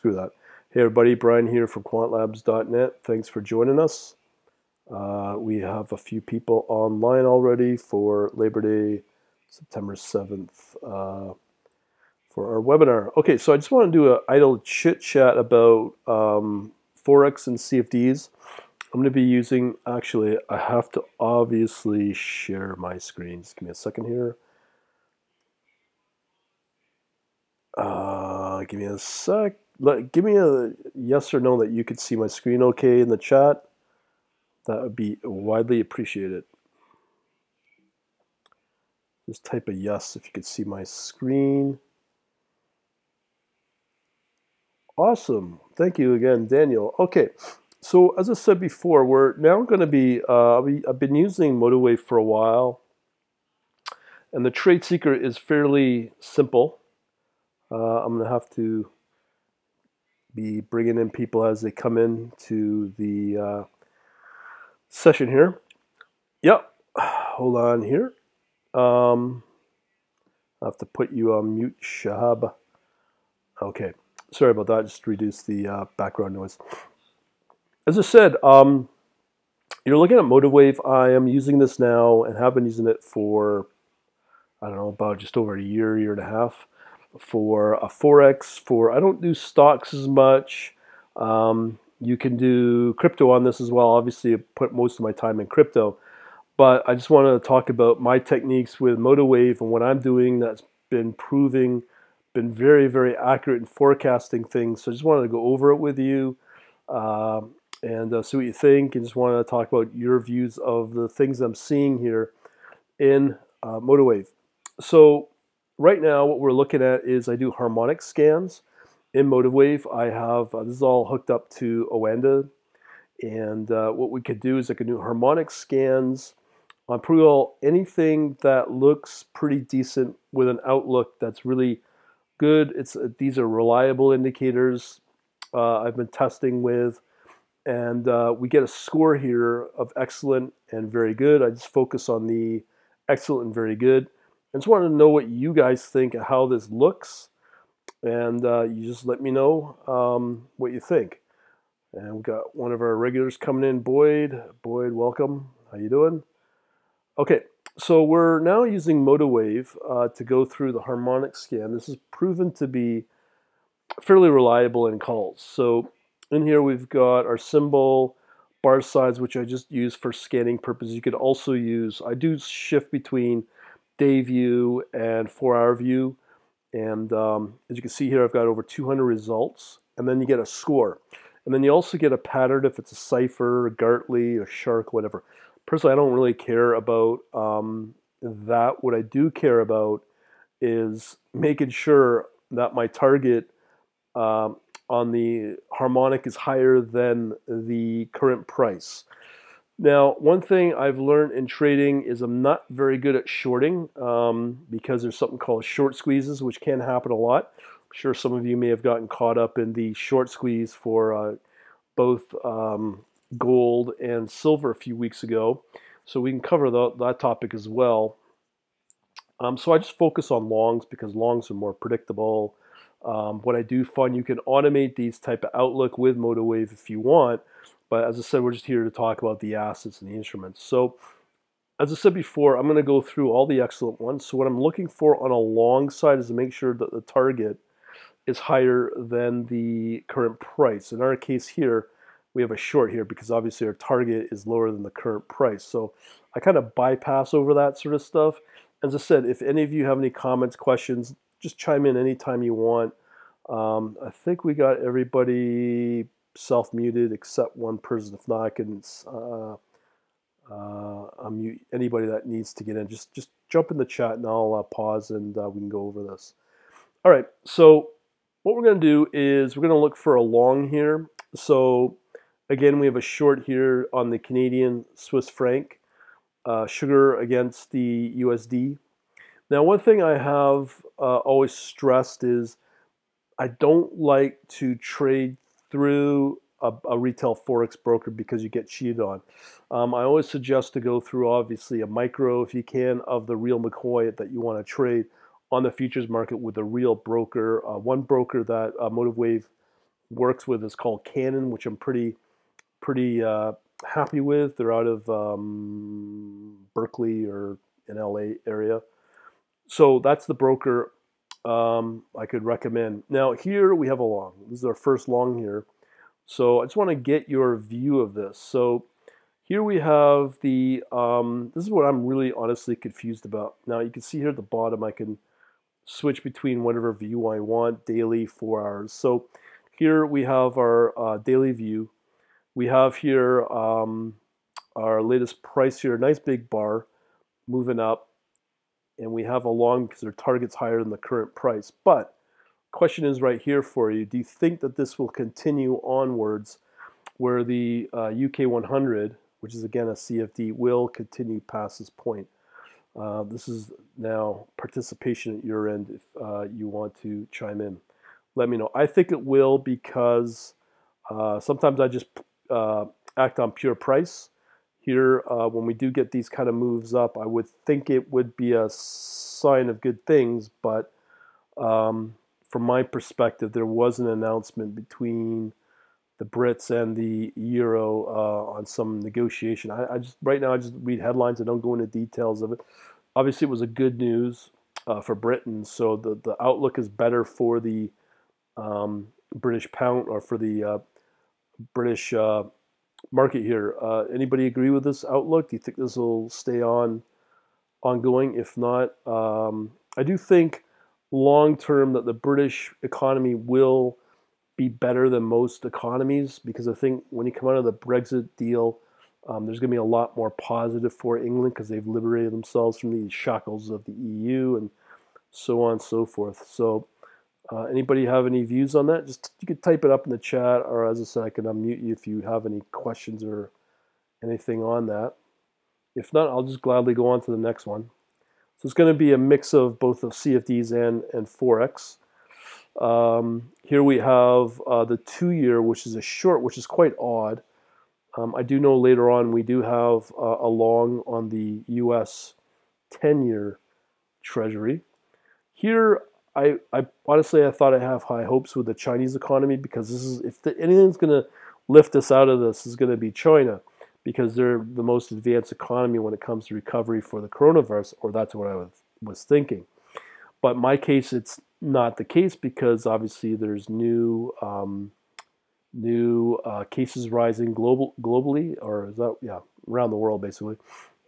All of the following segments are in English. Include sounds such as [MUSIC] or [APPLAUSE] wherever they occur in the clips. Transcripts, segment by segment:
screw that. Hey everybody, Brian here from quantlabs.net. Thanks for joining us. Uh, we have a few people online already for Labor Day, September 7th, uh, for our webinar. Okay, so I just want to do an idle chit chat about um, Forex and CFDs. I'm going to be using, actually, I have to obviously share my screen. Just give me a second here. Uh, give me a sec. Give me a yes or no that you could see my screen okay in the chat. That would be widely appreciated. Just type a yes if you could see my screen. Awesome. Thank you again, Daniel. Okay, so as I said before, we're now going to be, uh, I've been using MotiveWave for a while, and the trade secret is fairly simple. Uh, I'm going to have to be bringing in people as they come in to the uh, session here. Yep, [SIGHS] hold on here. Um, I have to put you on mute, Shahab. Okay, sorry about that. Just reduce the uh, background noise as I said, um, you're looking at MotiveWave. I am using this now and have been using it for, I don't know, about just over a year, year and a half for a Forex. For I don't do stocks as much. Um, you can do crypto on this as well. Obviously, I put most of my time in crypto. But I just want to talk about my techniques with MotiveWave and what I'm doing that's been proving, been very, very accurate in forecasting things. So I just wanted to go over it with you. Um, and uh, see what you think. And just want to talk about your views of the things I'm seeing here in uh, MotiveWave. So right now, what we're looking at is I do harmonic scans in MotiveWave. I have uh, this is all hooked up to Oanda, and uh, what we could do is I could do harmonic scans on pretty well anything that looks pretty decent with an outlook that's really good. It's uh, these are reliable indicators. Uh, I've been testing with and uh, we get a score here of excellent and very good. I just focus on the excellent and very good. I just wanted to know what you guys think of how this looks, and uh, you just let me know um, what you think. And we've got one of our regulars coming in, Boyd. Boyd, welcome. How you doing? Okay, so we're now using MotiveWave uh, to go through the harmonic scan. This is proven to be fairly reliable in calls. So in here we've got our symbol, bar size, which I just use for scanning purposes. You could also use, I do shift between day view and four hour view. And um, as you can see here, I've got over 200 results. And then you get a score. And then you also get a pattern if it's a cipher, a Gartley, a shark, whatever. Personally, I don't really care about um, that. What I do care about is making sure that my target um, on the harmonic is higher than the current price. Now, one thing I've learned in trading is I'm not very good at shorting um, because there's something called short squeezes, which can happen a lot. I'm sure some of you may have gotten caught up in the short squeeze for uh, both um, gold and silver a few weeks ago. So we can cover the, that topic as well. Um, so I just focus on longs because longs are more predictable um, what I do find you can automate these type of outlook with MotiveWave if you want, but as I said, we're just here to talk about the assets and the instruments. So as I said before, I'm going to go through all the excellent ones. So what I'm looking for on a long side is to make sure that the target is higher than the current price. In our case here, we have a short here because obviously our target is lower than the current price. So I kind of bypass over that sort of stuff. As I said, if any of you have any comments, questions, just chime in anytime you want. Um, I think we got everybody self-muted except one person. If not, I can uh, uh, unmute anybody that needs to get in. Just just jump in the chat and I'll uh, pause and uh, we can go over this. All right, so what we're going to do is we're going to look for a long here. So again, we have a short here on the Canadian Swiss franc, uh, sugar against the USD. Now, one thing I have uh, always stressed is I don't like to trade through a, a, retail forex broker because you get cheated on. Um, I always suggest to go through obviously a micro, if you can, of the real McCoy that you want to trade on the futures market with a real broker. Uh, one broker that uh, MotiveWave works with is called Cannon, which I'm pretty pretty uh, happy with. They're out of um, Berkeley or in LA area. So that's the broker um, I could recommend. Now here we have a long. This is our first long here. So I just want to get your view of this. So here we have the, um, this is what I'm really honestly confused about. Now you can see here at the bottom I can switch between whatever view I want, daily, four hours. So here we have our uh, daily view. We have here um, our latest price here, nice big bar moving up. And we have a long because their target's higher than the current price. But question is right here for you. Do you think that this will continue onwards where the uh, UK 100, which is again a CFD, will continue past this point? Uh, this is now participation at your end if uh, you want to chime in. Let me know. I think it will because uh, sometimes I just uh, act on pure price. Here, uh, when we do get these kind of moves up, I would think it would be a sign of good things, but um, from my perspective, there was an announcement between the Brits and the euro uh, on some negotiation. I, I, just right now I just read headlines. I don't go into details of it. Obviously, it was a good news uh, for Britain, so the the outlook is better for the um, British pound or for the uh, British uh, market here. Uh, anybody agree with this outlook? Do you think this will stay on ongoing? If not, um, I do think long term that the British economy will be better than most economies because I think when you come out of the Brexit deal, um, there's going to be a lot more positive for England because they've liberated themselves from the shackles of the EU and so on and so forth. So, uh, anybody have any views on that? Just you could type it up in the chat, or as I said, I can unmute you if you have any questions or anything on that. If not, I'll just gladly go on to the next one. So it's going to be a mix of both of CFDs and and forex. Um, here we have uh, the two year, which is a short, which is quite odd. Um, I do know later on we do have uh, a long on the US 10 year treasury. Here, I, I honestly I thought I have high hopes with the Chinese economy because this is if the, anything's going to lift us out of this is going to be China because they're the most advanced economy when it comes to recovery for the coronavirus, or that's what I was, was thinking. But my case, it's not the case because obviously there's new um, new uh, cases rising global globally, or is that yeah around the world basically.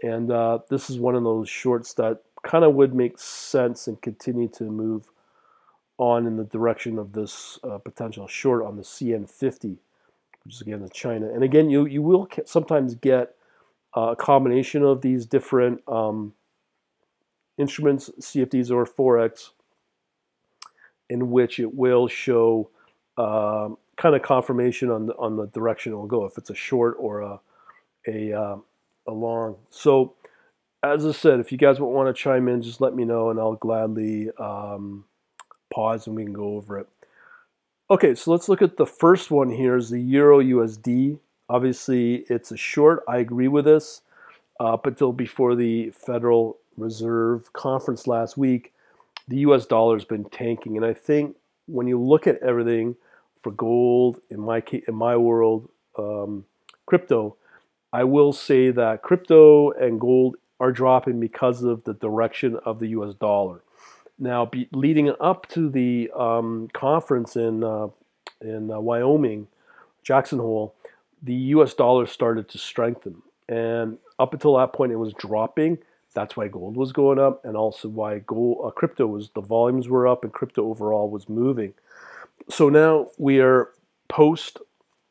And uh, this is one of those shorts that kind of would make sense and continue to move on in the direction of this uh, potential short on the CN50, which is again the China. And again, you you will sometimes get uh, a combination of these different um, instruments, CFDs or Forex, in which it will show um, kind of confirmation on the, on the direction it will go, if it's a short or a, a, uh, a long. So, as I said, if you guys want to chime in, just let me know and I'll gladly um, pause and we can go over it. Okay, so let's look at the first one here is the Euro USD. Obviously, it's a short. I agree with this. Uh, until before the Federal Reserve conference last week, the US dollar has been tanking. And I think when you look at everything for gold, in my, in my world, um, crypto, I will say that crypto and gold are dropping because of the direction of the US dollar. Now, be, leading up to the um, conference in, uh, in uh, Wyoming, Jackson Hole, the US dollar started to strengthen. And up until that point, it was dropping that's why gold was going up, and also why gold uh, crypto was the volumes were up, and crypto overall was moving. So now we are post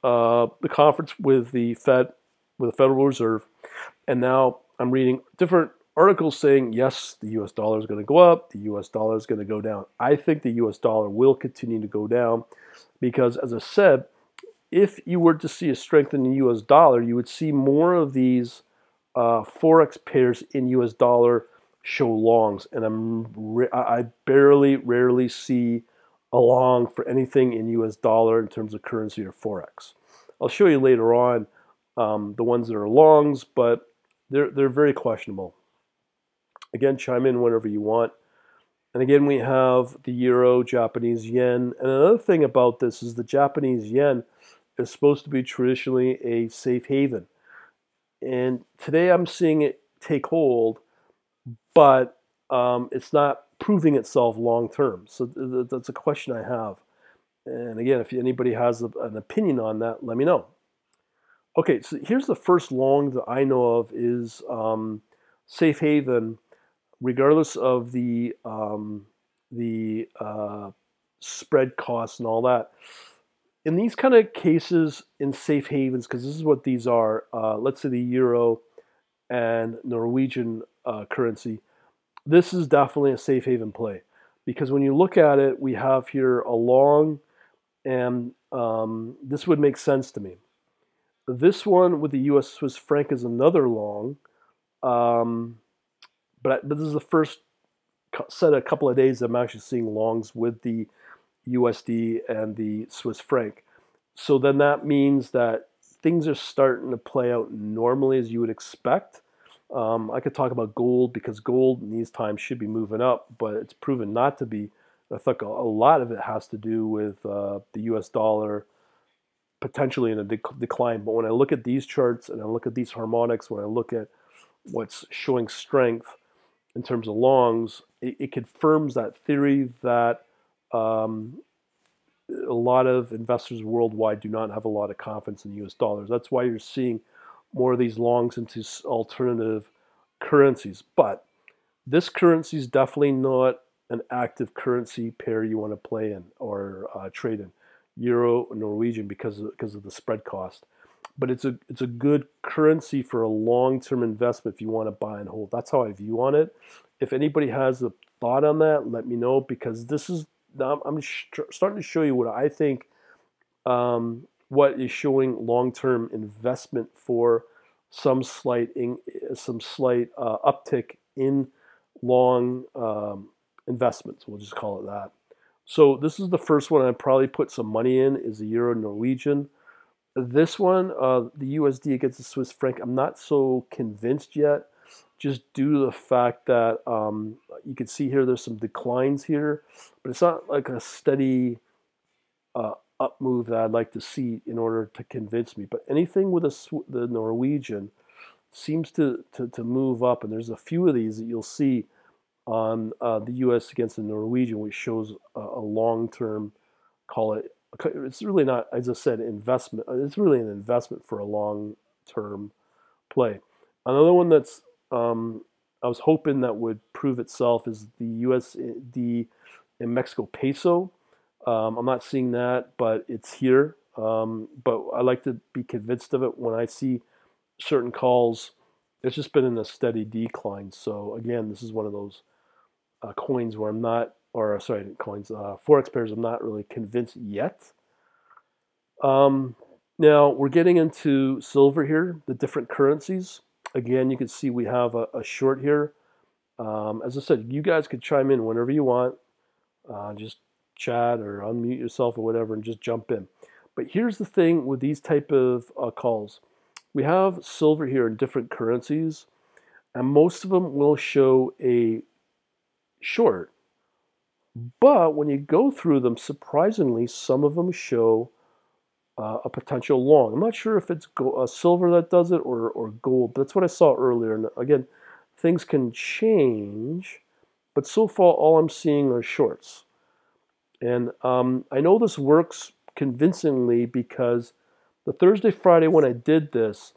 uh, the conference with the Fed, with the Federal Reserve, and now I'm reading different articles saying yes, the U.S. dollar is going to go up, the U.S. dollar is going to go down. I think the U.S. dollar will continue to go down because, as I said, if you were to see a strength in the U.S. dollar, you would see more of these uh, forex pairs in US dollar show longs, and I'm I barely rarely see a long for anything in US dollar in terms of currency or forex. I'll show you later on um, the ones that are longs, but they're they're very questionable. Again, chime in whenever you want. And again, we have the euro, Japanese yen. And another thing about this is the Japanese yen is supposed to be traditionally a safe haven. And today I'm seeing it take hold, but um, it's not proving itself long term. So th- that's a question I have. And again, if anybody has a, an opinion on that, let me know. Okay, so here's the first long that I know of is um, safe haven, regardless of the um, the uh, spread costs and all that. In these kind of cases in safe havens, because this is what these are, uh, let's say the euro and Norwegian uh, currency, this is definitely a safe haven play. Because when you look at it, we have here a long, and um, this would make sense to me. This one with the US Swiss franc is another long, um, but, but this is the first set a couple of days that I'm actually seeing longs with the USD and the Swiss franc. So then that means that things are starting to play out normally as you would expect. Um, I could talk about gold because gold in these times should be moving up, but it's proven not to be. I think a lot of it has to do with uh, the US dollar potentially in a dec- decline. But when I look at these charts and I look at these harmonics, when I look at what's showing strength in terms of longs, it, it confirms that theory that um, a lot of investors worldwide do not have a lot of confidence in US dollars. That's why you're seeing more of these longs into alternative currencies. But this currency is definitely not an active currency pair you want to play in or uh, trade in. Euro, Norwegian, because of, because of the spread cost. But it's a it's a good currency for a long term investment if you want to buy and hold. That's how I view on it. If anybody has a thought on that, let me know because this is I'm starting to show you what I think um, what is showing long-term investment for some slight in, some slight uh, uptick in long um, investments. We'll just call it that. So this is the first one I probably put some money in is the Euro Norwegian. This one, uh, the USD against the Swiss franc, I'm not so convinced yet, just due to the fact that um, you can see here there's some declines here, but it's not like a steady uh, up move that I'd like to see in order to convince me. But anything with a, the Norwegian seems to, to, to move up, and there's a few of these that you'll see on uh, the U.S. against the Norwegian, which shows a, a long-term, call it. It's really not, as I said, investment. It's really an investment for a long-term play. Another one that's um, I was hoping that would prove itself is the USD in Mexico peso. Um, I'm not seeing that, but it's here. Um, but I like to be convinced of it when I see certain calls. It's just been in a steady decline. So again, this is one of those uh, coins where I'm not, or sorry, coins, uh, forex pairs. I'm not really convinced yet. Um, now we're getting into silver here, the different currencies. Again, you can see we have a, a short here. Um, as I said, you guys could chime in whenever you want. Uh, just chat or unmute yourself or whatever and just jump in. But here's the thing with these type of uh, calls. We have silver here in different currencies, and most of them will show a short. But when you go through them, surprisingly, some of them show uh, a potential long. I'm not sure if it's go- uh, silver that does it or, or gold, that's what I saw earlier. And again, things can change, but so far all I'm seeing are shorts. And um, I know this works convincingly because the Thursday, Friday when I did this,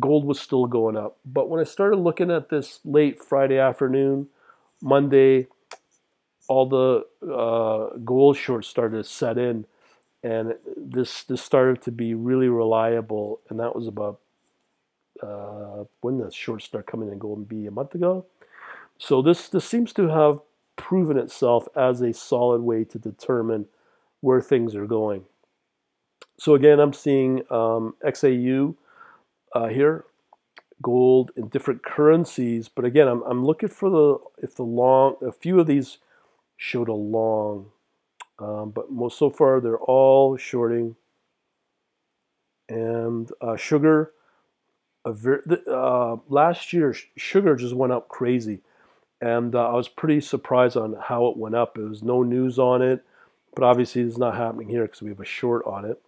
gold was still going up. But when I started looking at this late Friday afternoon, Monday, all the uh, gold shorts started to set in, and this this started to be really reliable. And that was about uh, when the shorts start coming in gold and be a month ago. So this this seems to have proven itself as a solid way to determine where things are going. So again, I'm seeing um, XAU uh, here, gold in different currencies. But again, I'm, I'm looking for the if the long a few of these showed a long, um, but most so far they're all shorting. And uh, sugar, ver- uh, last year sugar just went up crazy and uh, I was pretty surprised on how it went up. There was no news on it, but obviously it's not happening here because we have a short on it.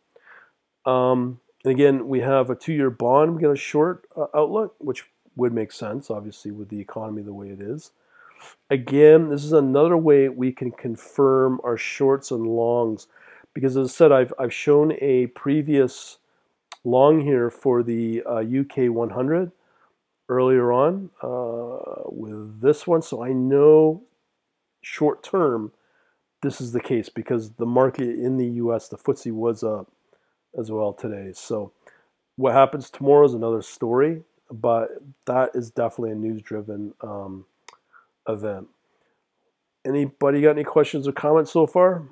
Um, and again, we have a two-year bond. We got a short uh, outlook, which would make sense, obviously, with the economy the way it is. Again, this is another way we can confirm our shorts and longs, because as I said, I've I've shown a previous long here for the uh, UK 100 earlier on uh, with this one. So I know short term this is the case because the market in the US, the FTSE was up as well today. So what happens tomorrow is another story, but that is definitely a news driven um, event. Anybody got any questions or comments so far?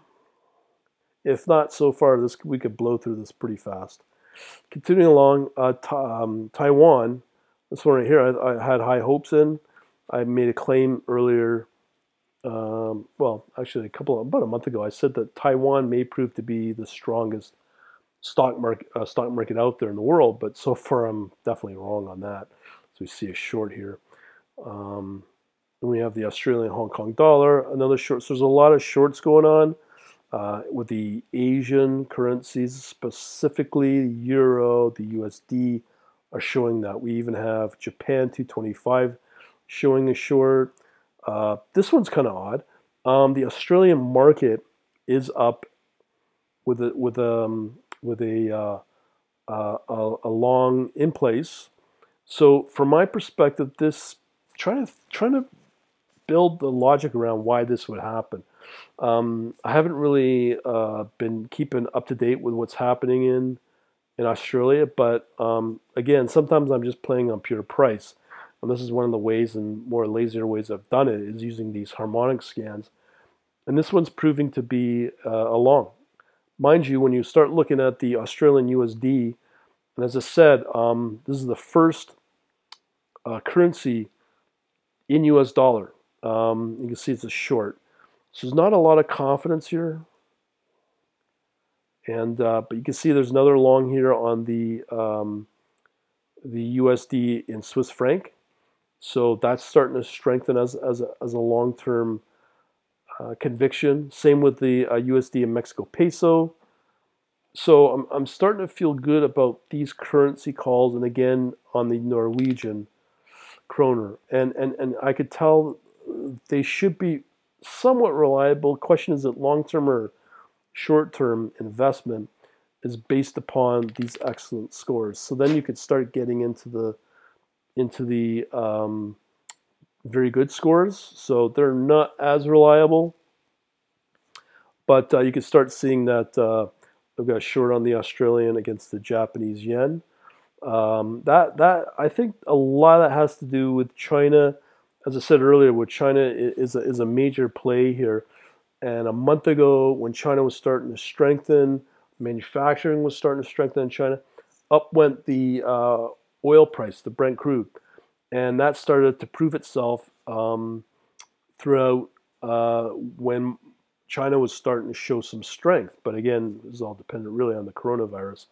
If not so far, this we could blow through this pretty fast. Continuing along, uh, um, Taiwan this one right here, I, I, had high hopes in. I made a claim earlier. Um, well, actually, a couple of, about a month ago, I said that Taiwan may prove to be the strongest stock market uh, stock market out there in the world. But so far, I'm definitely wrong on that. So we see a short here. Um, and we have the Australian Hong Kong dollar, another short. So there's a lot of shorts going on uh, with the Asian currencies, specifically the euro, the USD, are showing that. We even have Japan 225 showing a short. Uh, this one's kind of odd. Um, the Australian market is up with a with um, with a, uh, a, a long in place. So from my perspective, this trying to trying to build the logic around why this would happen. Um, I haven't really uh, been keeping up to date with what's happening in in Australia. But um, again, sometimes I'm just playing on pure price. And this is one of the ways and more lazier ways I've done it is using these harmonic scans. And this one's proving to be uh, a long. Mind you, when you start looking at the Australian USD, and as I said, um, this is the first uh, currency in US dollar. Um, you can see it's a short. So there's not a lot of confidence here. And uh, but you can see there's another long here on the um, the USD in Swiss franc. So that's starting to strengthen as as a, as a long term uh, conviction. Same with the uh, USD and Mexico peso. So I'm I'm starting to feel good about these currency calls, and again on the Norwegian kroner, and and and I could tell they should be somewhat reliable. Question is it long term or short-term investment is based upon these excellent scores. So then you could start getting into the into the um, very good scores. So they're not as reliable, but uh, you can start seeing that uh, I've got short on the Australian against the Japanese yen. Um, that that I think a lot of that has to do with China. As I said earlier, with China is a, is a major play here. And a month ago, when China was starting to strengthen, manufacturing was starting to strengthen in China, up went the uh, oil price, the Brent crude. And that started to prove itself um, throughout uh, when China was starting to show some strength. But again, this is all dependent really on the coronavirus.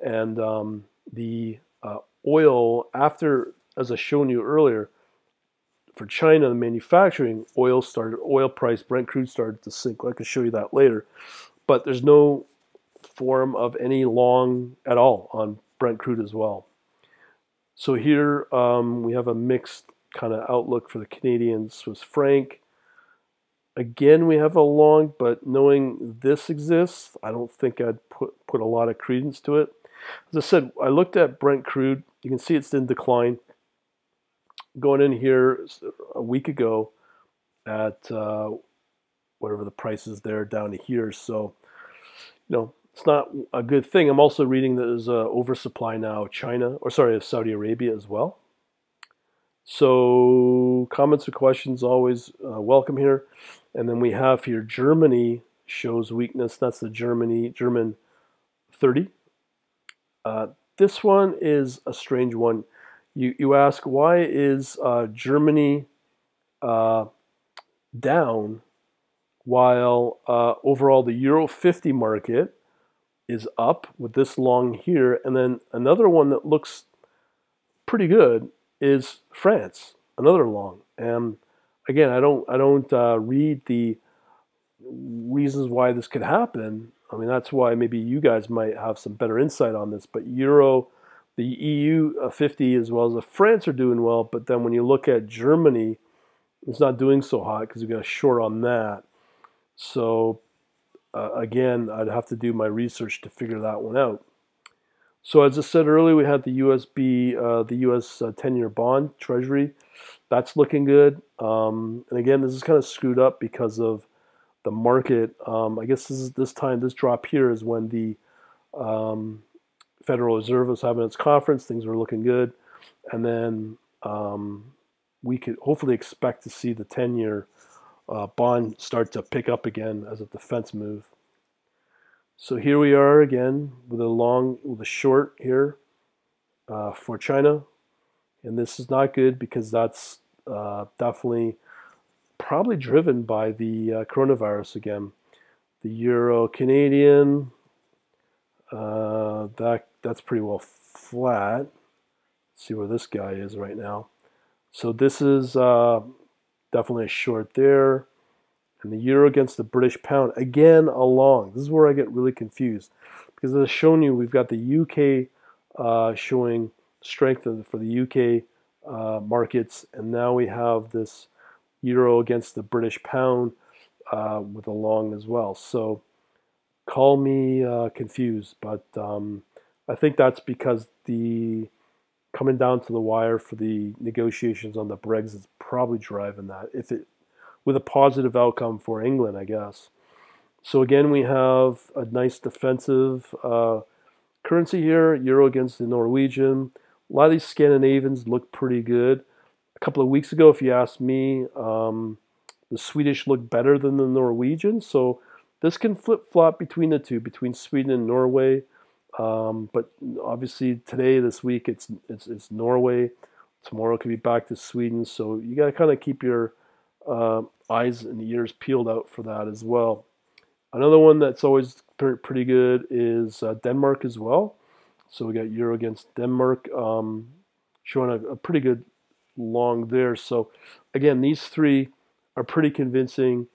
And um, the uh, oil, after, as I shown you earlier, for China, the manufacturing oil started, oil price, Brent crude started to sink. I can show you that later. But there's no form of any long at all on Brent crude as well. So here um, we have a mixed kind of outlook for the Canadian Swiss franc. Again, we have a long, but knowing this exists, I don't think I'd put, put a lot of credence to it. As I said, I looked at Brent crude. You can see it's in decline going in here a week ago at uh, whatever the price is there down to here. So, you know, it's not a good thing. I'm also reading that there's a oversupply now China, or sorry, of Saudi Arabia as well. So comments or questions always uh, welcome here. And then we have here Germany shows weakness. That's the Germany German 30. Uh, this one is a strange one you, you ask why is uh, Germany uh, down while uh, overall the Euro 50 market is up with this long here, and then another one that looks pretty good is France, another long. And again, I don't I don't uh, read the reasons why this could happen. I mean, that's why maybe you guys might have some better insight on this. But Euro, the EU uh, 50 as well as the France are doing well. But then when you look at Germany, it's not doing so hot because we got a short on that. So uh, again, I'd have to do my research to figure that one out. So as I said earlier, we had the USB, uh, the US 10-year uh, bond Treasury. That's looking good. Um, and again, this is kind of screwed up because of the market. Um, I guess this is this time, this drop here is when the um, Federal Reserve was having its conference. Things were looking good, and then um, we could hopefully expect to see the 10-year uh, bond start to pick up again as a defense move. So here we are again with a long, with a short here uh, for China. And this is not good because that's uh, definitely probably driven by the uh, coronavirus again. The Euro Canadian, uh, that that's pretty well flat. Let's see where this guy is right now. So this is uh, definitely a short there. And the euro against the British pound, again, a long. This is where I get really confused. Because as I've shown you, we've got the UK uh, showing strength for the UK uh, markets. And now we have this euro against the British pound uh, with a long as well. So call me uh, confused, but um, I think that's because the coming down to the wire for the negotiations on the Brexit is probably driving that. If it with a positive outcome for England, I guess. So again, we have a nice defensive uh, currency here, euro against the Norwegian. A lot of these Scandinavians look pretty good. A couple of weeks ago, if you asked me, um, the Swedish looked better than the Norwegian. So this can flip flop between the two, between Sweden and Norway. Um, but obviously today, this week, it's, it's, it's Norway. Tomorrow could be back to Sweden. So you got to kind of keep your uh, eyes and ears peeled out for that as well. Another one that's always pretty good is uh, Denmark as well. So we got Euro against Denmark, um, showing a, a, pretty good long there. So again, these three are pretty convincing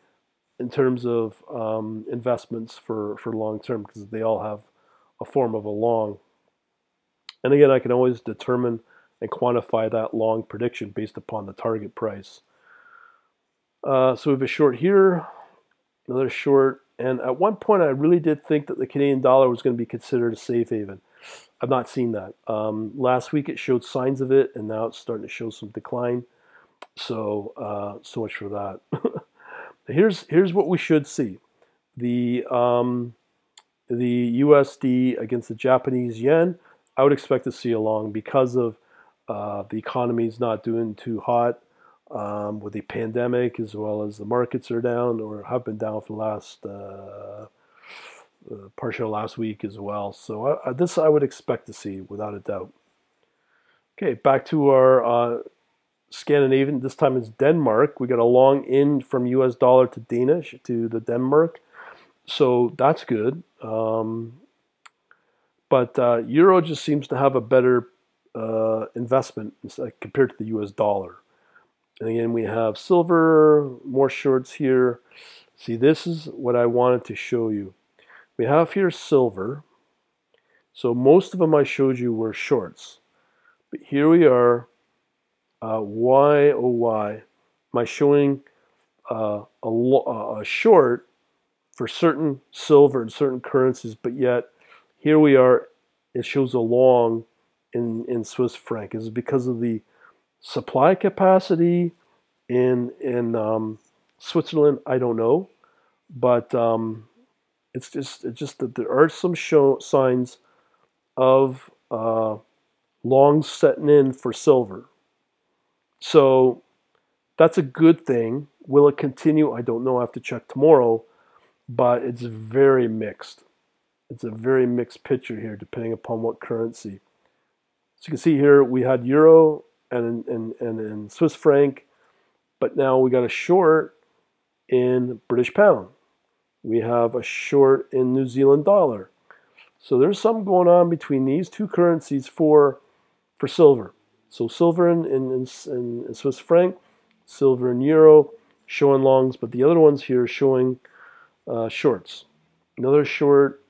in terms of um, investments for, for long term because they all have a form of a long. And again, I can always determine and quantify that long prediction based upon the target price. Uh, so we have a short here, another short, and at one point I really did think that the Canadian dollar was going to be considered a safe haven. I've not seen that. Um, last week it showed signs of it, and now it's starting to show some decline. So, uh, so much for that. [LAUGHS] here's here's what we should see: the um, the USD against the Japanese yen. I would expect to see a long because of uh, the economy's not doing too hot um, with the pandemic, as well as the markets are down or have been down for the last uh, uh, partial last week as well. So I, this I would expect to see without a doubt. Okay, back to our uh, Scandinavian. This time it's Denmark. We got a long in from U.S. dollar to Danish to the Denmark, so that's good. Um, but uh, euro just seems to have a better uh, investment compared to the U.S. dollar. And again, we have silver, more shorts here. See, this is what I wanted to show you. We have here silver. So most of them I showed you were shorts. But here we are, uh, why oh why am I showing uh, a, uh, a short for certain silver and certain currencies, but yet here we are, it shows a long in, in Swiss franc. Is it because of the supply capacity in in um, Switzerland, I don't know, but um, it's just it's just that there are some show signs of uh, long setting in for silver. So that's a good thing. Will it continue? I don't know. I have to check tomorrow, but it's very mixed. It's a very mixed picture here, depending upon what currency. So you can see here we had euro and and and, and Swiss franc, but now we got a short in British pound. We have a short in New Zealand dollar. So there's something going on between these two currencies for for silver. So silver in, in, in, in Swiss franc, silver in euro showing longs, but the other ones here showing uh, shorts. Another short.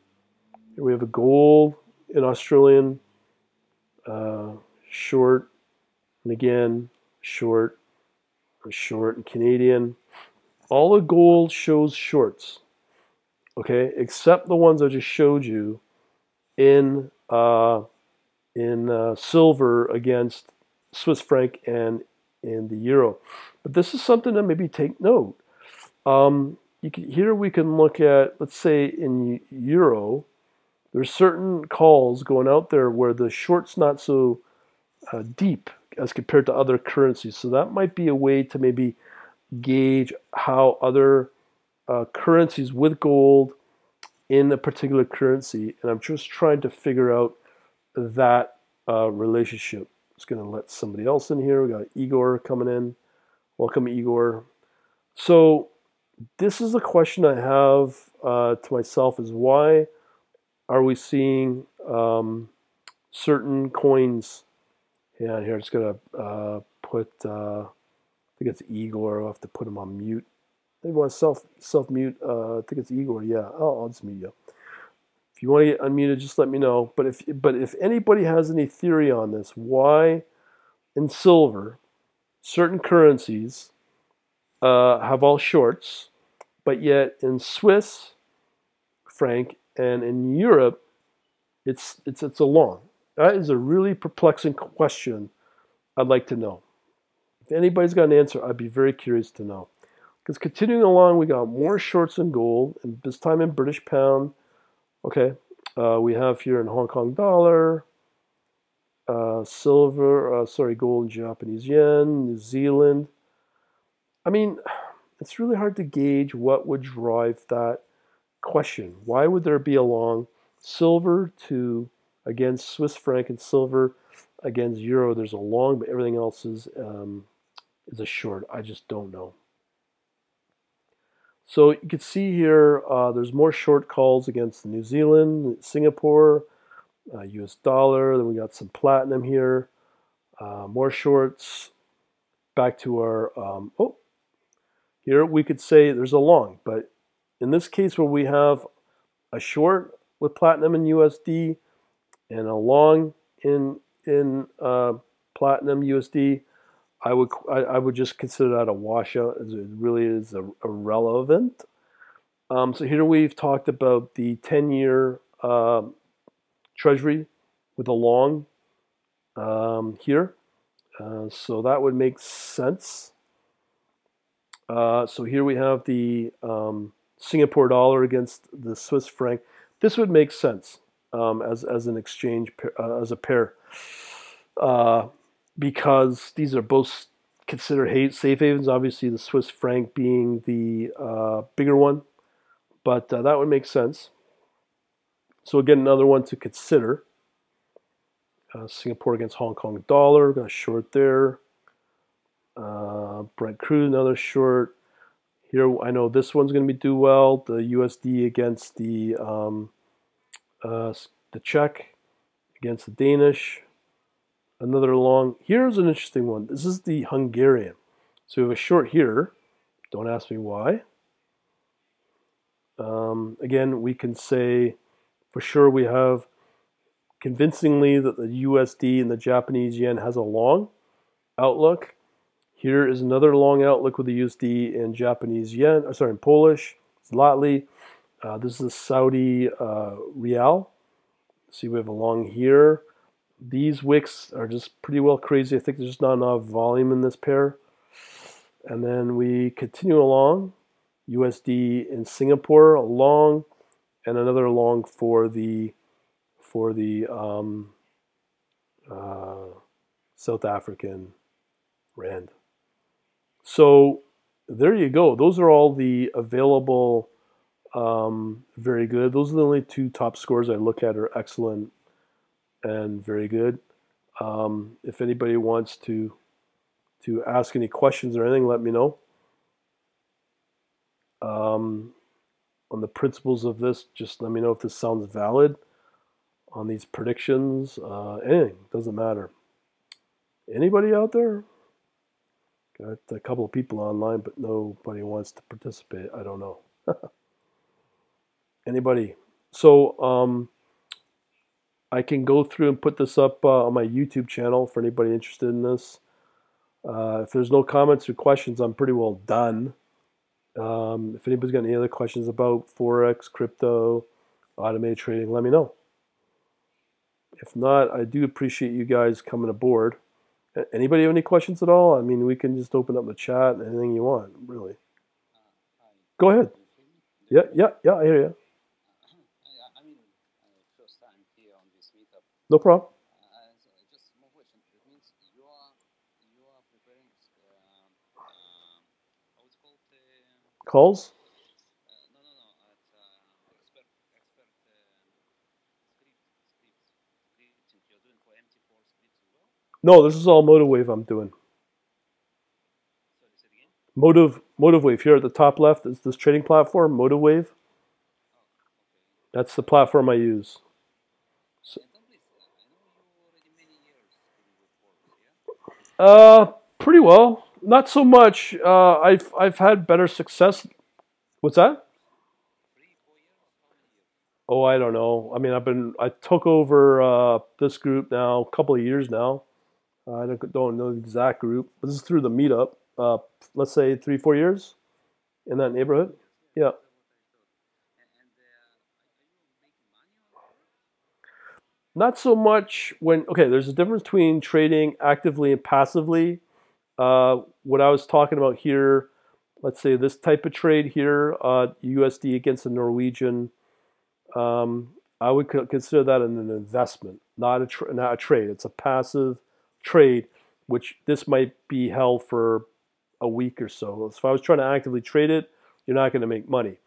Here we have a gold in Australian uh, short, and again short, short in Canadian. All the gold shows shorts, okay, except the ones I just showed you in uh, in uh, silver against Swiss franc and in the euro. But this is something to maybe take note. Um, can, here we can look at, let's say in euro, there's certain calls going out there where the short's not so uh, deep as compared to other currencies. So that might be a way to maybe gauge how other uh, currencies with gold in a particular currency. And I'm just trying to figure out that uh, relationship. It's going to let somebody else in here. We got Igor coming in. Welcome, Igor. So this is a question I have uh, to myself: is why are we seeing um, certain coins? Yeah, here I'm just gonna uh, put. Uh, I think it's Igor. I'll have to put him on mute. Maybe want to self self mute. Uh, I think it's Igor. Yeah, I'll, I'll just mute you. If you want to get unmuted, just let me know. But if but if anybody has any theory on this, why in silver certain currencies uh, have all shorts, but yet in Swiss franc and in Europe, it's it's it's a long. That is a really perplexing question. I'd like to know. If anybody's got an answer, I'd be very curious to know. Because continuing along, we got more shorts in gold, and this time in British pound, Okay, uh, we have here in Hong Kong dollar, uh, silver, uh, sorry, gold and Japanese yen, New Zealand. I mean, it's really hard to gauge what would drive that question. Why would there be a long silver to against Swiss franc and silver against euro? There's a long, but everything else is um, is a short. I just don't know. So you can see here, uh, there's more short calls against New Zealand, Singapore, uh, US dollar. Then we got some platinum here, uh, more shorts. Back to our, um, oh, here we could say there's a long, but in this case where we have a short with platinum and USD and a long in, in uh, platinum USD, I would I, I, would just consider that a washout as it really is a, irrelevant. Um, so here we've talked about the 10-year uh, um, treasury with a long um, here. Uh, so that would make sense. Uh, so here we have the um, Singapore dollar against the Swiss franc. This would make sense um, as, as an exchange, uh, as a pair. Uh, because these are both considered safe havens. Obviously, the Swiss franc being the uh, bigger one, but uh, that would make sense. So again, another one to consider. Singapore against Hong Kong dollar, got short there. Uh, Brent crude, another short. Here, I know this one's going to be do well. The USD against the um, uh, the Czech against the Danish another long. Here's an interesting one. This is the Hungarian. So we have a short here. Don't ask me why. Um, again, we can say for sure we have convincingly that the USD and the Japanese yen has a long outlook. Here is another long outlook with the USD and Japanese yen, or sorry, in Polish, zloty. Uh, this is the Saudi uh, rial. See, we have a long here. These wicks are just pretty well crazy. I think there's just not enough volume in this pair. And then we continue along. USD in Singapore, a long, and another long for the for the um, uh, South African rand. So there you go. Those are all the available. Um, very good. Those are the only two top scores I look at are excellent and very good. Um, if anybody wants to to ask any questions or anything, let me know. Um, on the principles of this, just let me know if this sounds valid on these predictions. Uh, anything doesn't matter. Anybody out there? Got a couple of people online, but nobody wants to participate. I don't know. [LAUGHS] Anybody? So um, I can go through and put this up uh, on my YouTube channel for anybody interested in this. Uh, if there's no comments or questions, I'm pretty well done. Um, if anybody's got any other questions about Forex, crypto, automated trading, let me know. If not, I do appreciate you guys coming aboard. Anybody have any questions at all? I mean, we can just open up the chat anything you want, really. Go ahead. Yeah, yeah, yeah, I hear you. No problem. Calls? No, this is all MotiveWave I'm doing. Motive MotiveWave here at the top left is this trading platform, MotiveWave. That's the platform I use. So, uh, pretty well. Not so much. Uh, I've I've had better success. What's that? Oh, I don't know. I mean, I've been I took over uh, this group now a couple of years now. I don't, don't know the exact group. But this is through the meetup. Uh, let's say three, four years in that neighborhood. Yeah. Not so much when, okay, there's a difference between trading actively and passively. Uh, what I was talking about here, let's say this type of trade here, uh, USD against the Norwegian, um, I would consider that an investment, not a, tra- not a trade. It's a passive trade, which this might be held for a week or so. If I was trying to actively trade it, you're not going to make money.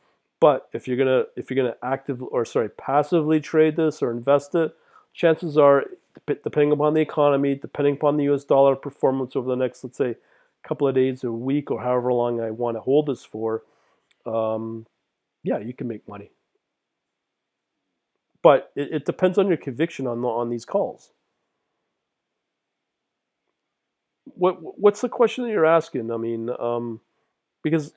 But if you're gonna if you're gonna actively or sorry passively trade this or invest it, chances are, depending upon the economy, depending upon the U.S. dollar performance over the next let's say couple of days, a week, or however long I want to hold this for, um, yeah, you can make money. But it, it depends on your conviction on the, on these calls. What what's the question that you're asking? I mean, um, because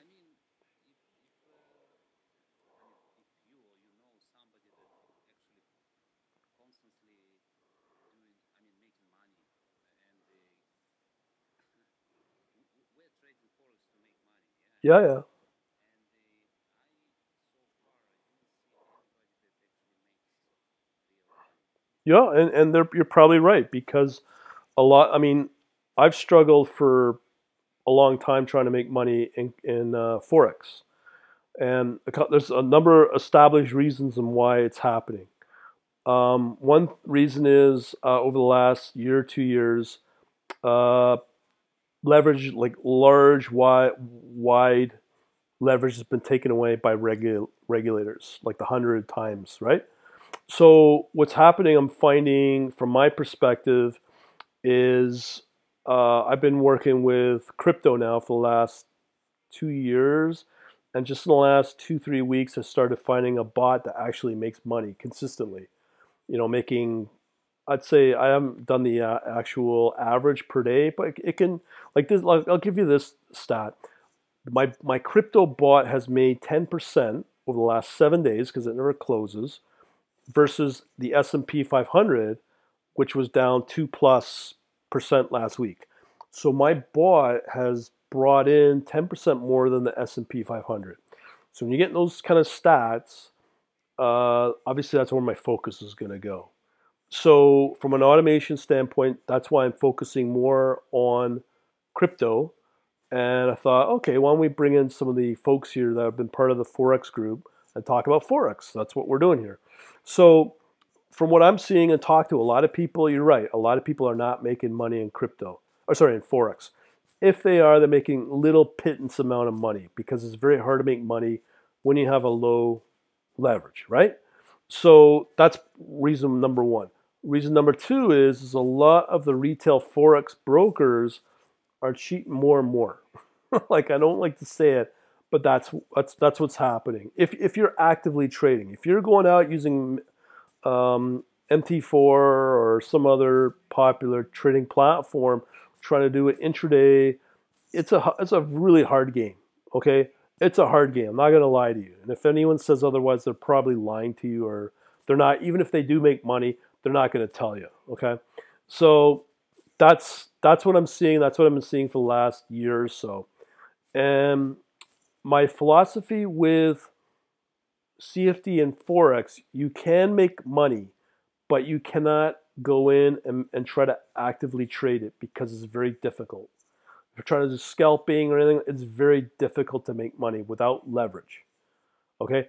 yeah, yeah. Yeah, and, and you're probably right because a lot. I mean, I've struggled for a long time trying to make money in, in uh, forex, and there's a number of established reasons and why it's happening. Um, one reason is uh, over the last year, two years, uh, leverage like large, wide, wide leverage has been taken away by regu- regulators, like the hundred times, right? So what's happening? I'm finding, from my perspective, is uh, I've been working with crypto now for the last two years. And just in the last two, three weeks, I started finding a bot that actually makes money consistently. You know, making, I'd say I haven't done the uh, actual average per day, but it can, like this, I'll give you this stat. My, my crypto bot has made 10% over the last seven days because it never closes versus the S&P 500, which was down two plus last week. So my bot has brought in 10% more than the S&P 500. So when you get those kind of stats, uh, obviously that's where my focus is going to go. So from an automation standpoint, that's why I'm focusing more on crypto. And I thought, okay, why don't we bring in some of the folks here that have been part of the Forex group and talk about Forex? That's what we're doing here. So from what I'm seeing and talk to a lot of people, you're right. A lot of people are not making money in crypto, or sorry, in forex. If they are, they're making little pittance amount of money because it's very hard to make money when you have a low leverage, right? So that's reason number one. Reason number two is, is a lot of the retail forex brokers are cheating more and more. [LAUGHS] like I don't like to say it, but that's that's that's what's happening. If if you're actively trading, if you're going out using um, MT4 or some other popular trading platform, trying to do it intraday it's a it's a really hard game. Okay, it's a hard game. I'm not gonna lie to you. And if anyone says otherwise, they're probably lying to you, or they're not. Even if they do make money, they're not gonna tell you. Okay, so that's that's what I'm seeing. That's what I've been seeing for the last year or so. And my philosophy with CFD and Forex, you can make money, but you cannot go in and, and try to actively trade it because it's very difficult. If you're trying to do scalping or anything, it's very difficult to make money without leverage. Okay?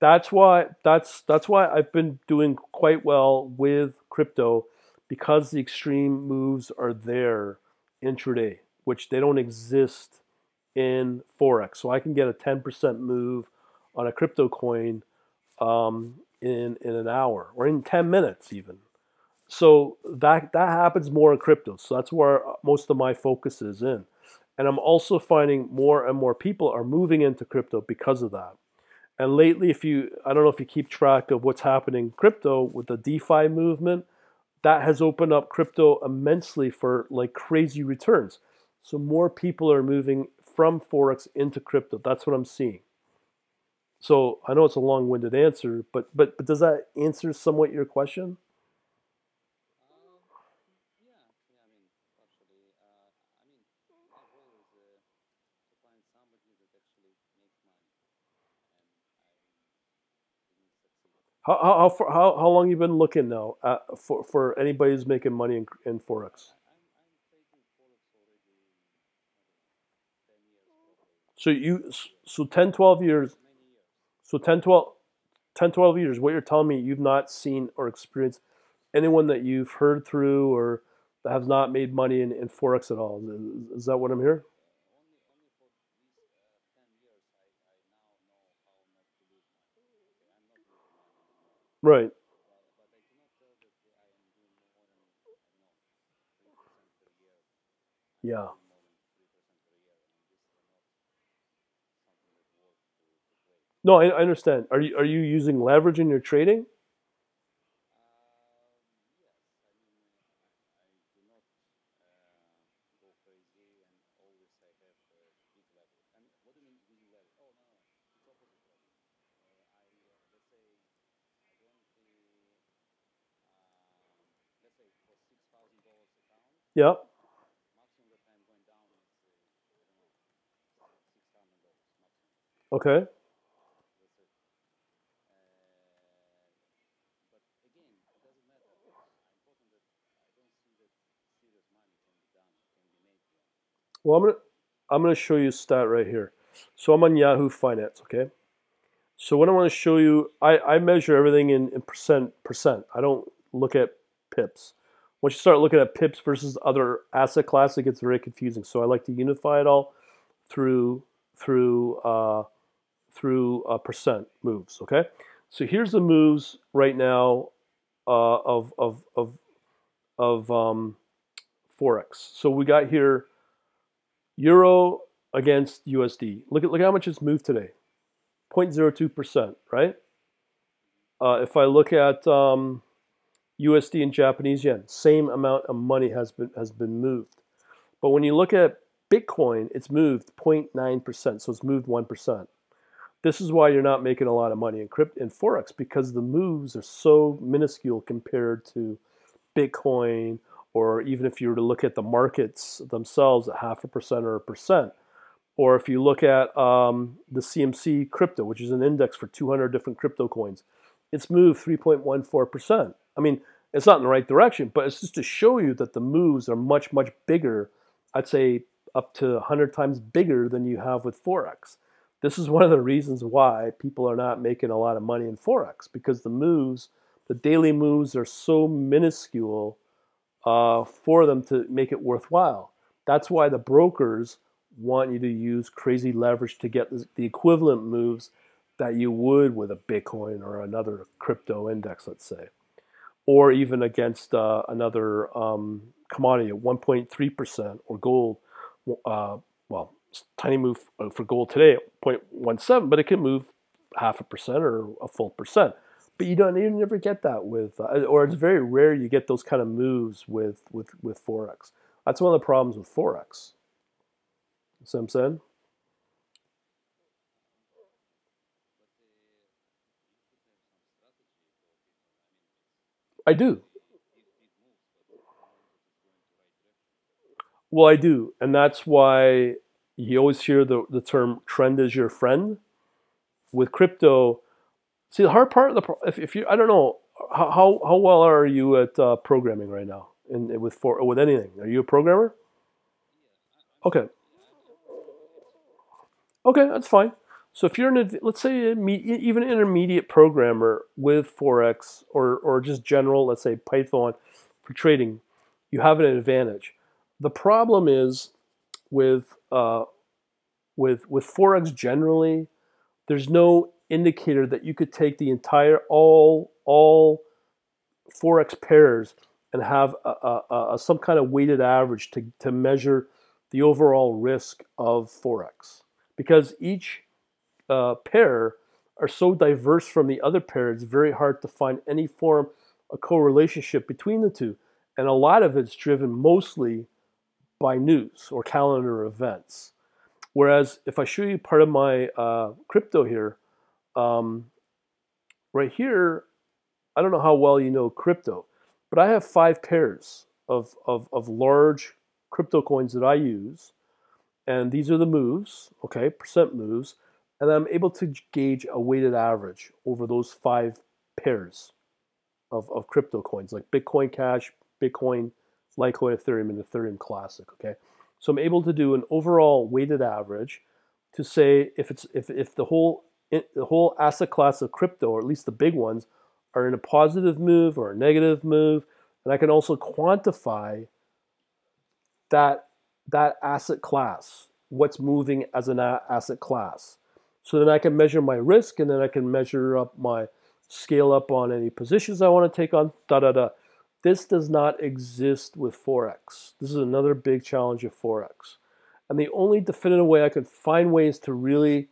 That's why that's that's why I've been doing quite well with crypto because the extreme moves are there intraday, which they don't exist in Forex. So I can get a 10% move on a crypto coin um, in, in an hour or in 10 minutes even. So that, that happens more in crypto. So that's where most of my focus is in. And I'm also finding more and more people are moving into crypto because of that. And lately, if you, I don't know if you keep track of what's happening in crypto with the DeFi movement, that has opened up crypto immensely for like crazy returns. So more people are moving from forex into crypto. That's what I'm seeing. So I know it's a long-winded answer, but but but does that answer somewhat your question? How how how, how, how long you been looking now uh, for for anybody who's making money in, in forex? So you so 10 12 years. So 10 12 10 12 years. What you're telling me you've not seen or experienced anyone that you've heard through or that has not made money in, in forex at all. Is, is that what I'm hearing? Right. Yeah. No, I, I understand. Are you are you using leverage in your trading? Yeah. Okay. Well, I'm gonna I'm gonna show you a stat right here. So I'm on Yahoo Finance. Okay. So what I want to show you, I, I measure everything in, in percent percent. I don't look at pips. Once you start looking at pips versus other asset class, it gets very confusing. So I like to unify it all through through uh, through uh, percent moves. Okay, so here's the moves right now uh, of of of of um, forex. So we got here euro against USD. Look at look how much it's moved today, 0.02 percent, right? Uh, if I look at um, USD and Japanese yen, same amount of money has been has been moved. But when you look at Bitcoin, it's moved 0.9%, so it's moved 1%. This is why you're not making a lot of money in crypto in forex because the moves are so minuscule compared to Bitcoin or even if you were to look at the markets themselves at half a percent or a percent or if you look at um, the CMC crypto, which is an index for 200 different crypto coins, it's moved 3.14%. I mean, it's not in the right direction, but it's just to show you that the moves are much, much bigger. I'd say up to 100 times bigger than you have with Forex. This is one of the reasons why people are not making a lot of money in Forex because the moves, the daily moves, are so minuscule uh, for them to make it worthwhile. That's why the brokers want you to use crazy leverage to get the equivalent moves that you would with a Bitcoin or another crypto index, let's say or even against uh, another um, commodity at 1.3% or gold. Uh, well, tiny move uh, for gold today at 0.17, but it can move half a percent or a full percent. But you don't you never get that with, uh, or it's very rare you get those kind of moves with with with forex. That's one of the problems with forex. See saying? I do. Well, I do, and that's why you always hear the, the term "trend is your friend." With crypto, see the hard part of the if, if you I don't know how how well are you at uh, programming right now in with for with anything? Are you a programmer? Okay. Okay, that's fine. So if you're an, let's say, even intermediate programmer with Forex or, or just general, let's say Python for trading, you have an advantage. The problem is with, uh, with, with Forex generally, there's no indicator that you could take the entire, all, all Forex pairs and have a, a, a, some kind of weighted average to, to measure the overall risk of Forex. Because each uh, pair are so diverse from the other pair, it's very hard to find any form of co-relationship between the two. And a lot of it's driven mostly by news or calendar events. Whereas if I show you part of my uh, crypto here, um, right here, I don't know how well you know crypto, but I have five pairs of, of, of large crypto coins that I use. And these are the moves, okay, percent moves and I'm able to gauge a weighted average over those five pairs of, of crypto coins like Bitcoin Cash, Bitcoin, Litecoin, Ethereum, and Ethereum Classic. Okay, so I'm able to do an overall weighted average to say if it's if, if the whole the whole asset class of crypto, or at least the big ones, are in a positive move or a negative move, and I can also quantify that that asset class, what's moving as an asset class. So then I can measure my risk and then I can measure up my scale up on any positions I want to take on, da da da. This does not exist with Forex. This is another big challenge of Forex. And the only definitive way I could find ways to really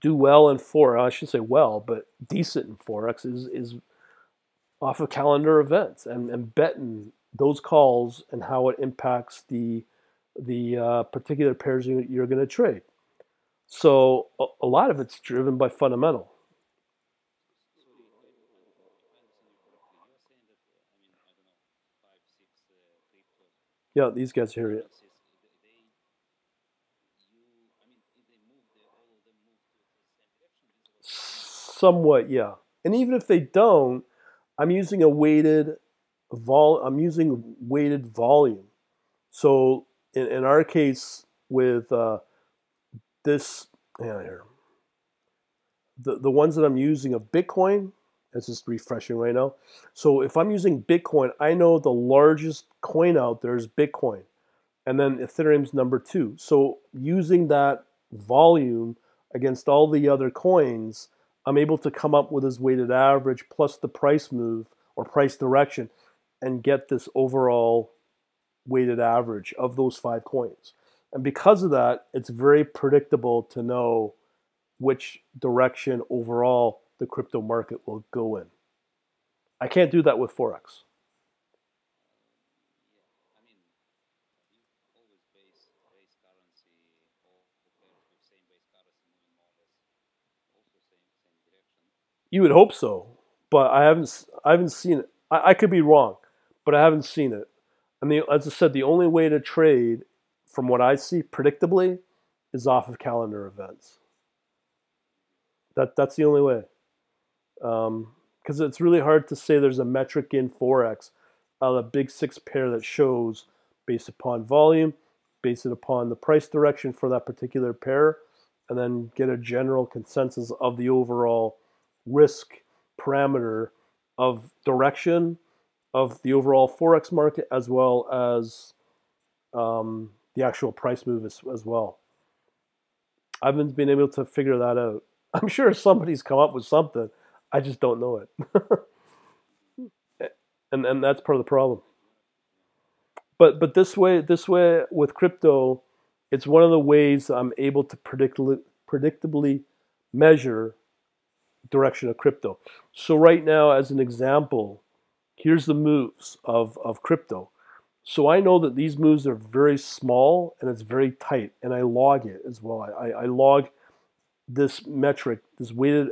do well in Forex, I should say well, but decent in Forex is, is off of calendar events and, and betting those calls and how it impacts the, the uh, particular pairs you're going to trade. So a, a lot of it's driven by fundamental. Yeah, these guys here. Somewhat, yeah. And even if they don't, I'm using a weighted vol. I'm using weighted volume. So in, in our case with uh, this here. The the ones that I'm using of Bitcoin, it's just refreshing right now. So if I'm using Bitcoin, I know the largest coin out there is Bitcoin. And then Ethereum's number two. So using that volume against all the other coins, I'm able to come up with this weighted average plus the price move or price direction and get this overall weighted average of those five coins. And because of that, it's very predictable to know which direction overall the crypto market will go in. I can't do that with Forex. You would hope so, but I haven't. I haven't seen it. I, I could be wrong, but I haven't seen it. I mean, as I said, the only way to trade from what I see, predictably, is off of calendar events. That that's the only way. Because um, it's really hard to say there's a metric in forex, uh, a big six pair that shows based upon volume, based it upon the price direction for that particular pair, and then get a general consensus of the overall risk parameter of direction of the overall forex market as well as um, the actual price move as, as well. I haven't been able to figure that out. [LAUGHS] I'm sure somebody's come up with something. I just don't know it. [LAUGHS] and and that's part of the problem. But but this way this way with crypto, it's one of the ways I'm able to predictably predictably measure direction of crypto. So right now, as an example, here's the moves of, of crypto. So I know that these moves are very small and it's very tight, and I log it as well. I, I, log this metric, this weighted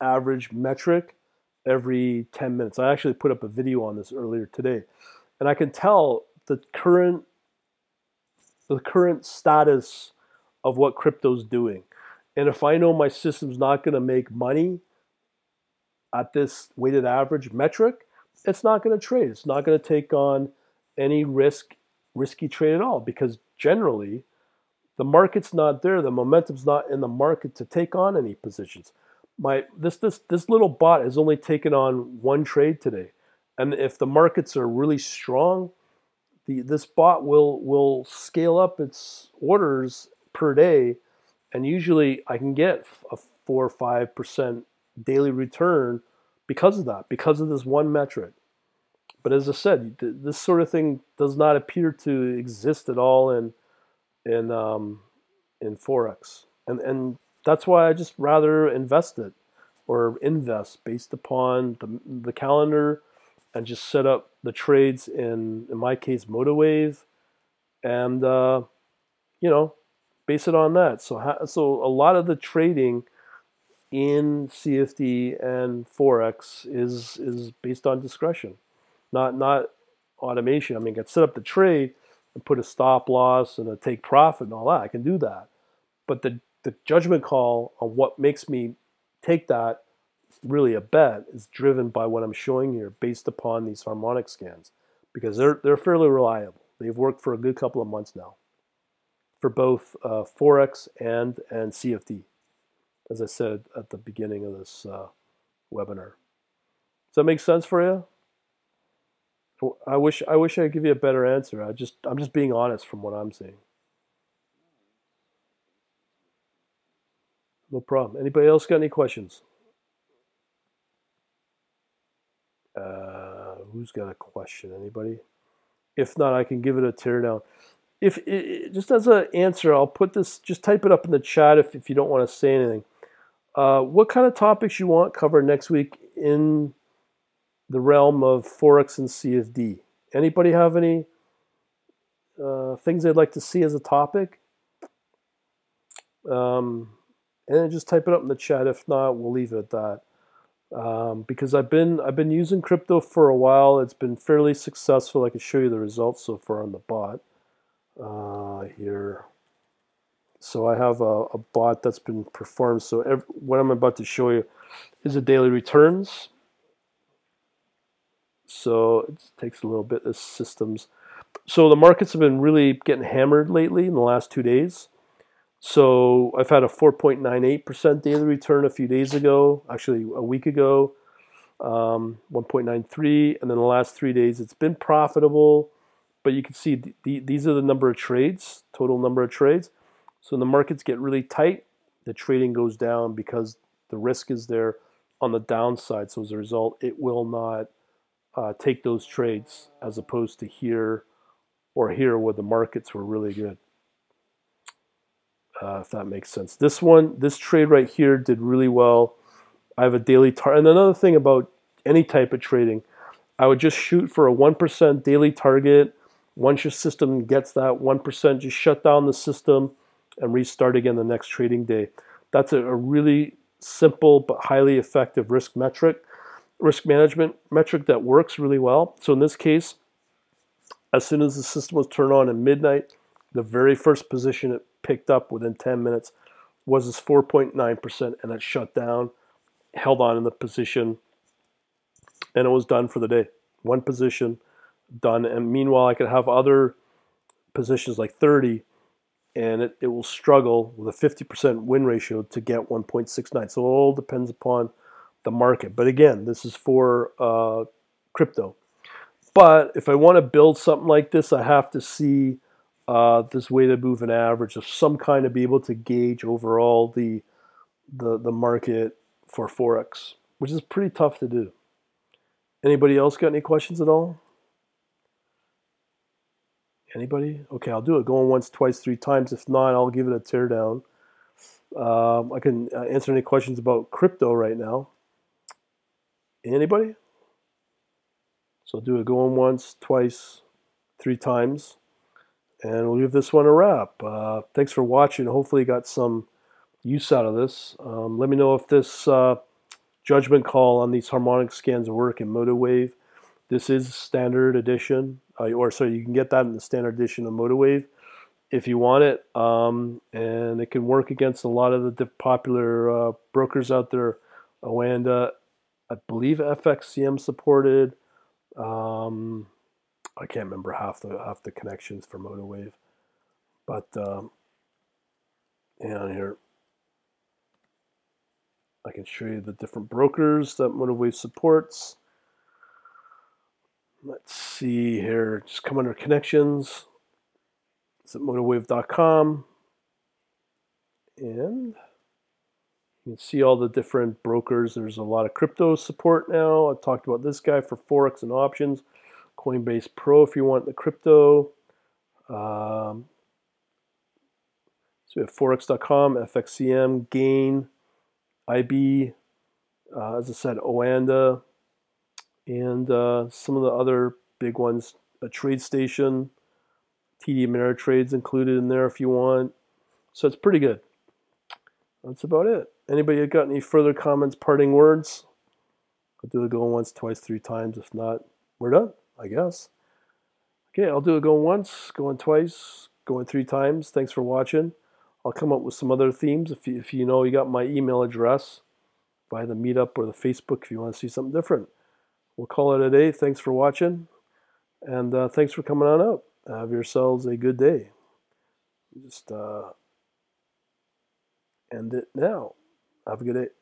average metric, every 10 minutes. I actually put up a video on this earlier today, and I can tell the current the current status of what crypto's doing. And if I know my system's not going to make money at this weighted average metric, it's not going to trade. It's not going to take on any risk risky trade at all because generally the market's not there. The momentum's not in the market to take on any positions. My this this this little bot has only taken on one trade today. And if the markets are really strong, the this bot will will scale up its orders per day and usually I can get a 4 or 5% daily return because of that, because of this one metric. But as I said, this sort of thing does not appear to exist at all in in um, in forex, and and that's why I just rather invest it or invest based upon the the calendar and just set up the trades in in my case MotiveWave, and uh, you know base it on that. So so a lot of the trading in CFD and forex is is based on discretion, not not automation. I mean, I can set up the trade and put a stop loss and a take profit and all that. I can do that, but the the judgment call on what makes me take that really a bet is driven by what I'm showing here based upon these harmonic scans because they're they're fairly reliable. They've worked for a good couple of months now for both uh, Forex and, and CFD, as I said at the beginning of this uh, webinar. Does that make sense for you? I wish I wish I could give you a better answer. I just I'm just being honest from what I'm seeing. No problem. Anybody else got any questions? Uh, who's got a question? Anybody? If not, I can give it a tear down if it, just as an answer, I'll put this. Just type it up in the chat if, if you don't want to say anything. Uh, what kind of topics you want covered next week in the realm of forex and CFD? Anybody have any uh, things they'd like to see as a topic? Um, and then just type it up in the chat. If not, we'll leave it at that. Um, because I've been I've been using crypto for a while. It's been fairly successful. I can show you the results so far on the bot uh, here. So I have a, a, bot that's been performed. So every, what I'm about to show you is the daily returns. So it takes a little bit of systems. So the markets have been really getting hammered lately in the last two days. So I've had a 4.98% daily return a few days ago, actually a week ago, um, 1.93, and then the last three days it's been profitable but you can see the, the, these are the number of trades, total number of trades. So when the markets get really tight, the trading goes down because the risk is there on the downside. So as a result, it will not uh, take those trades as opposed to here or here where the markets were really good. Uh, if that makes sense. This one, this trade right here did really well. I have a daily target. And another thing about any type of trading, I would just shoot for a 1% daily target once your system gets that 1%, just shut down the system and restart again the next trading day. That's a, really simple but highly effective risk metric, risk management metric that works really well. So in this case, as soon as the system was turned on at midnight, the very first position it picked up within 10 minutes was this 4.9% and it shut down, held on in the position, and it was done for the day. One position, done. And meanwhile, I could have other positions like 30 and it, it will struggle with a 50% win ratio to get 1.69. So it all depends upon the market. But again, this is for uh, crypto. But if I want to build something like this, I have to see uh, this move an average of some kind to be able to gauge overall the, the, the market for Forex, which is pretty tough to do. Anybody else got any questions at all? Anybody? Okay, I'll do it going once, twice, three times. If not, I'll give it a teardown. Um, I can uh, answer any questions about crypto right now. Anybody? So do it going once, twice, three times. And we'll give this one a wrap. Uh, thanks for watching. Hopefully, you got some use out of this. Um, let me know if this uh, judgment call on these harmonic scans work in MotiveWave. This is standard edition, uh, or so you can get that in the standard edition of MotiveWave if you want it. Um, and it can work against a lot of the popular uh, brokers out there. Oanda, I believe FXCM supported. Um, I can't remember half the half the connections for MotiveWave, but um, and here I can show you the different brokers that MotiveWave supports. Let's see here. Just come under connections. It's at motivewave.com. And you can see all the different brokers. There's a lot of crypto support now. I talked about this guy for Forex and options. Coinbase Pro if you want the crypto. Um, so we have Forex.com, FXCM, Gain, IB, uh, as I said, Oanda, and uh, some of the other big ones. A TradeStation, TD Ameritrade's included in there if you want. So it's pretty good. That's about it. Anybody got any further comments, parting words? I'll do it going once, twice, three times. If not, we're done, I guess. Okay, I'll do it going once, going twice, going three times. Thanks for watching. I'll come up with some other themes. If you, if you know you got my email address via the meetup or the Facebook if you want to see something different. We'll call it a day. Thanks for watching. And uh, thanks for coming on out. Have yourselves a good day. Just uh, end it now. Have a good day.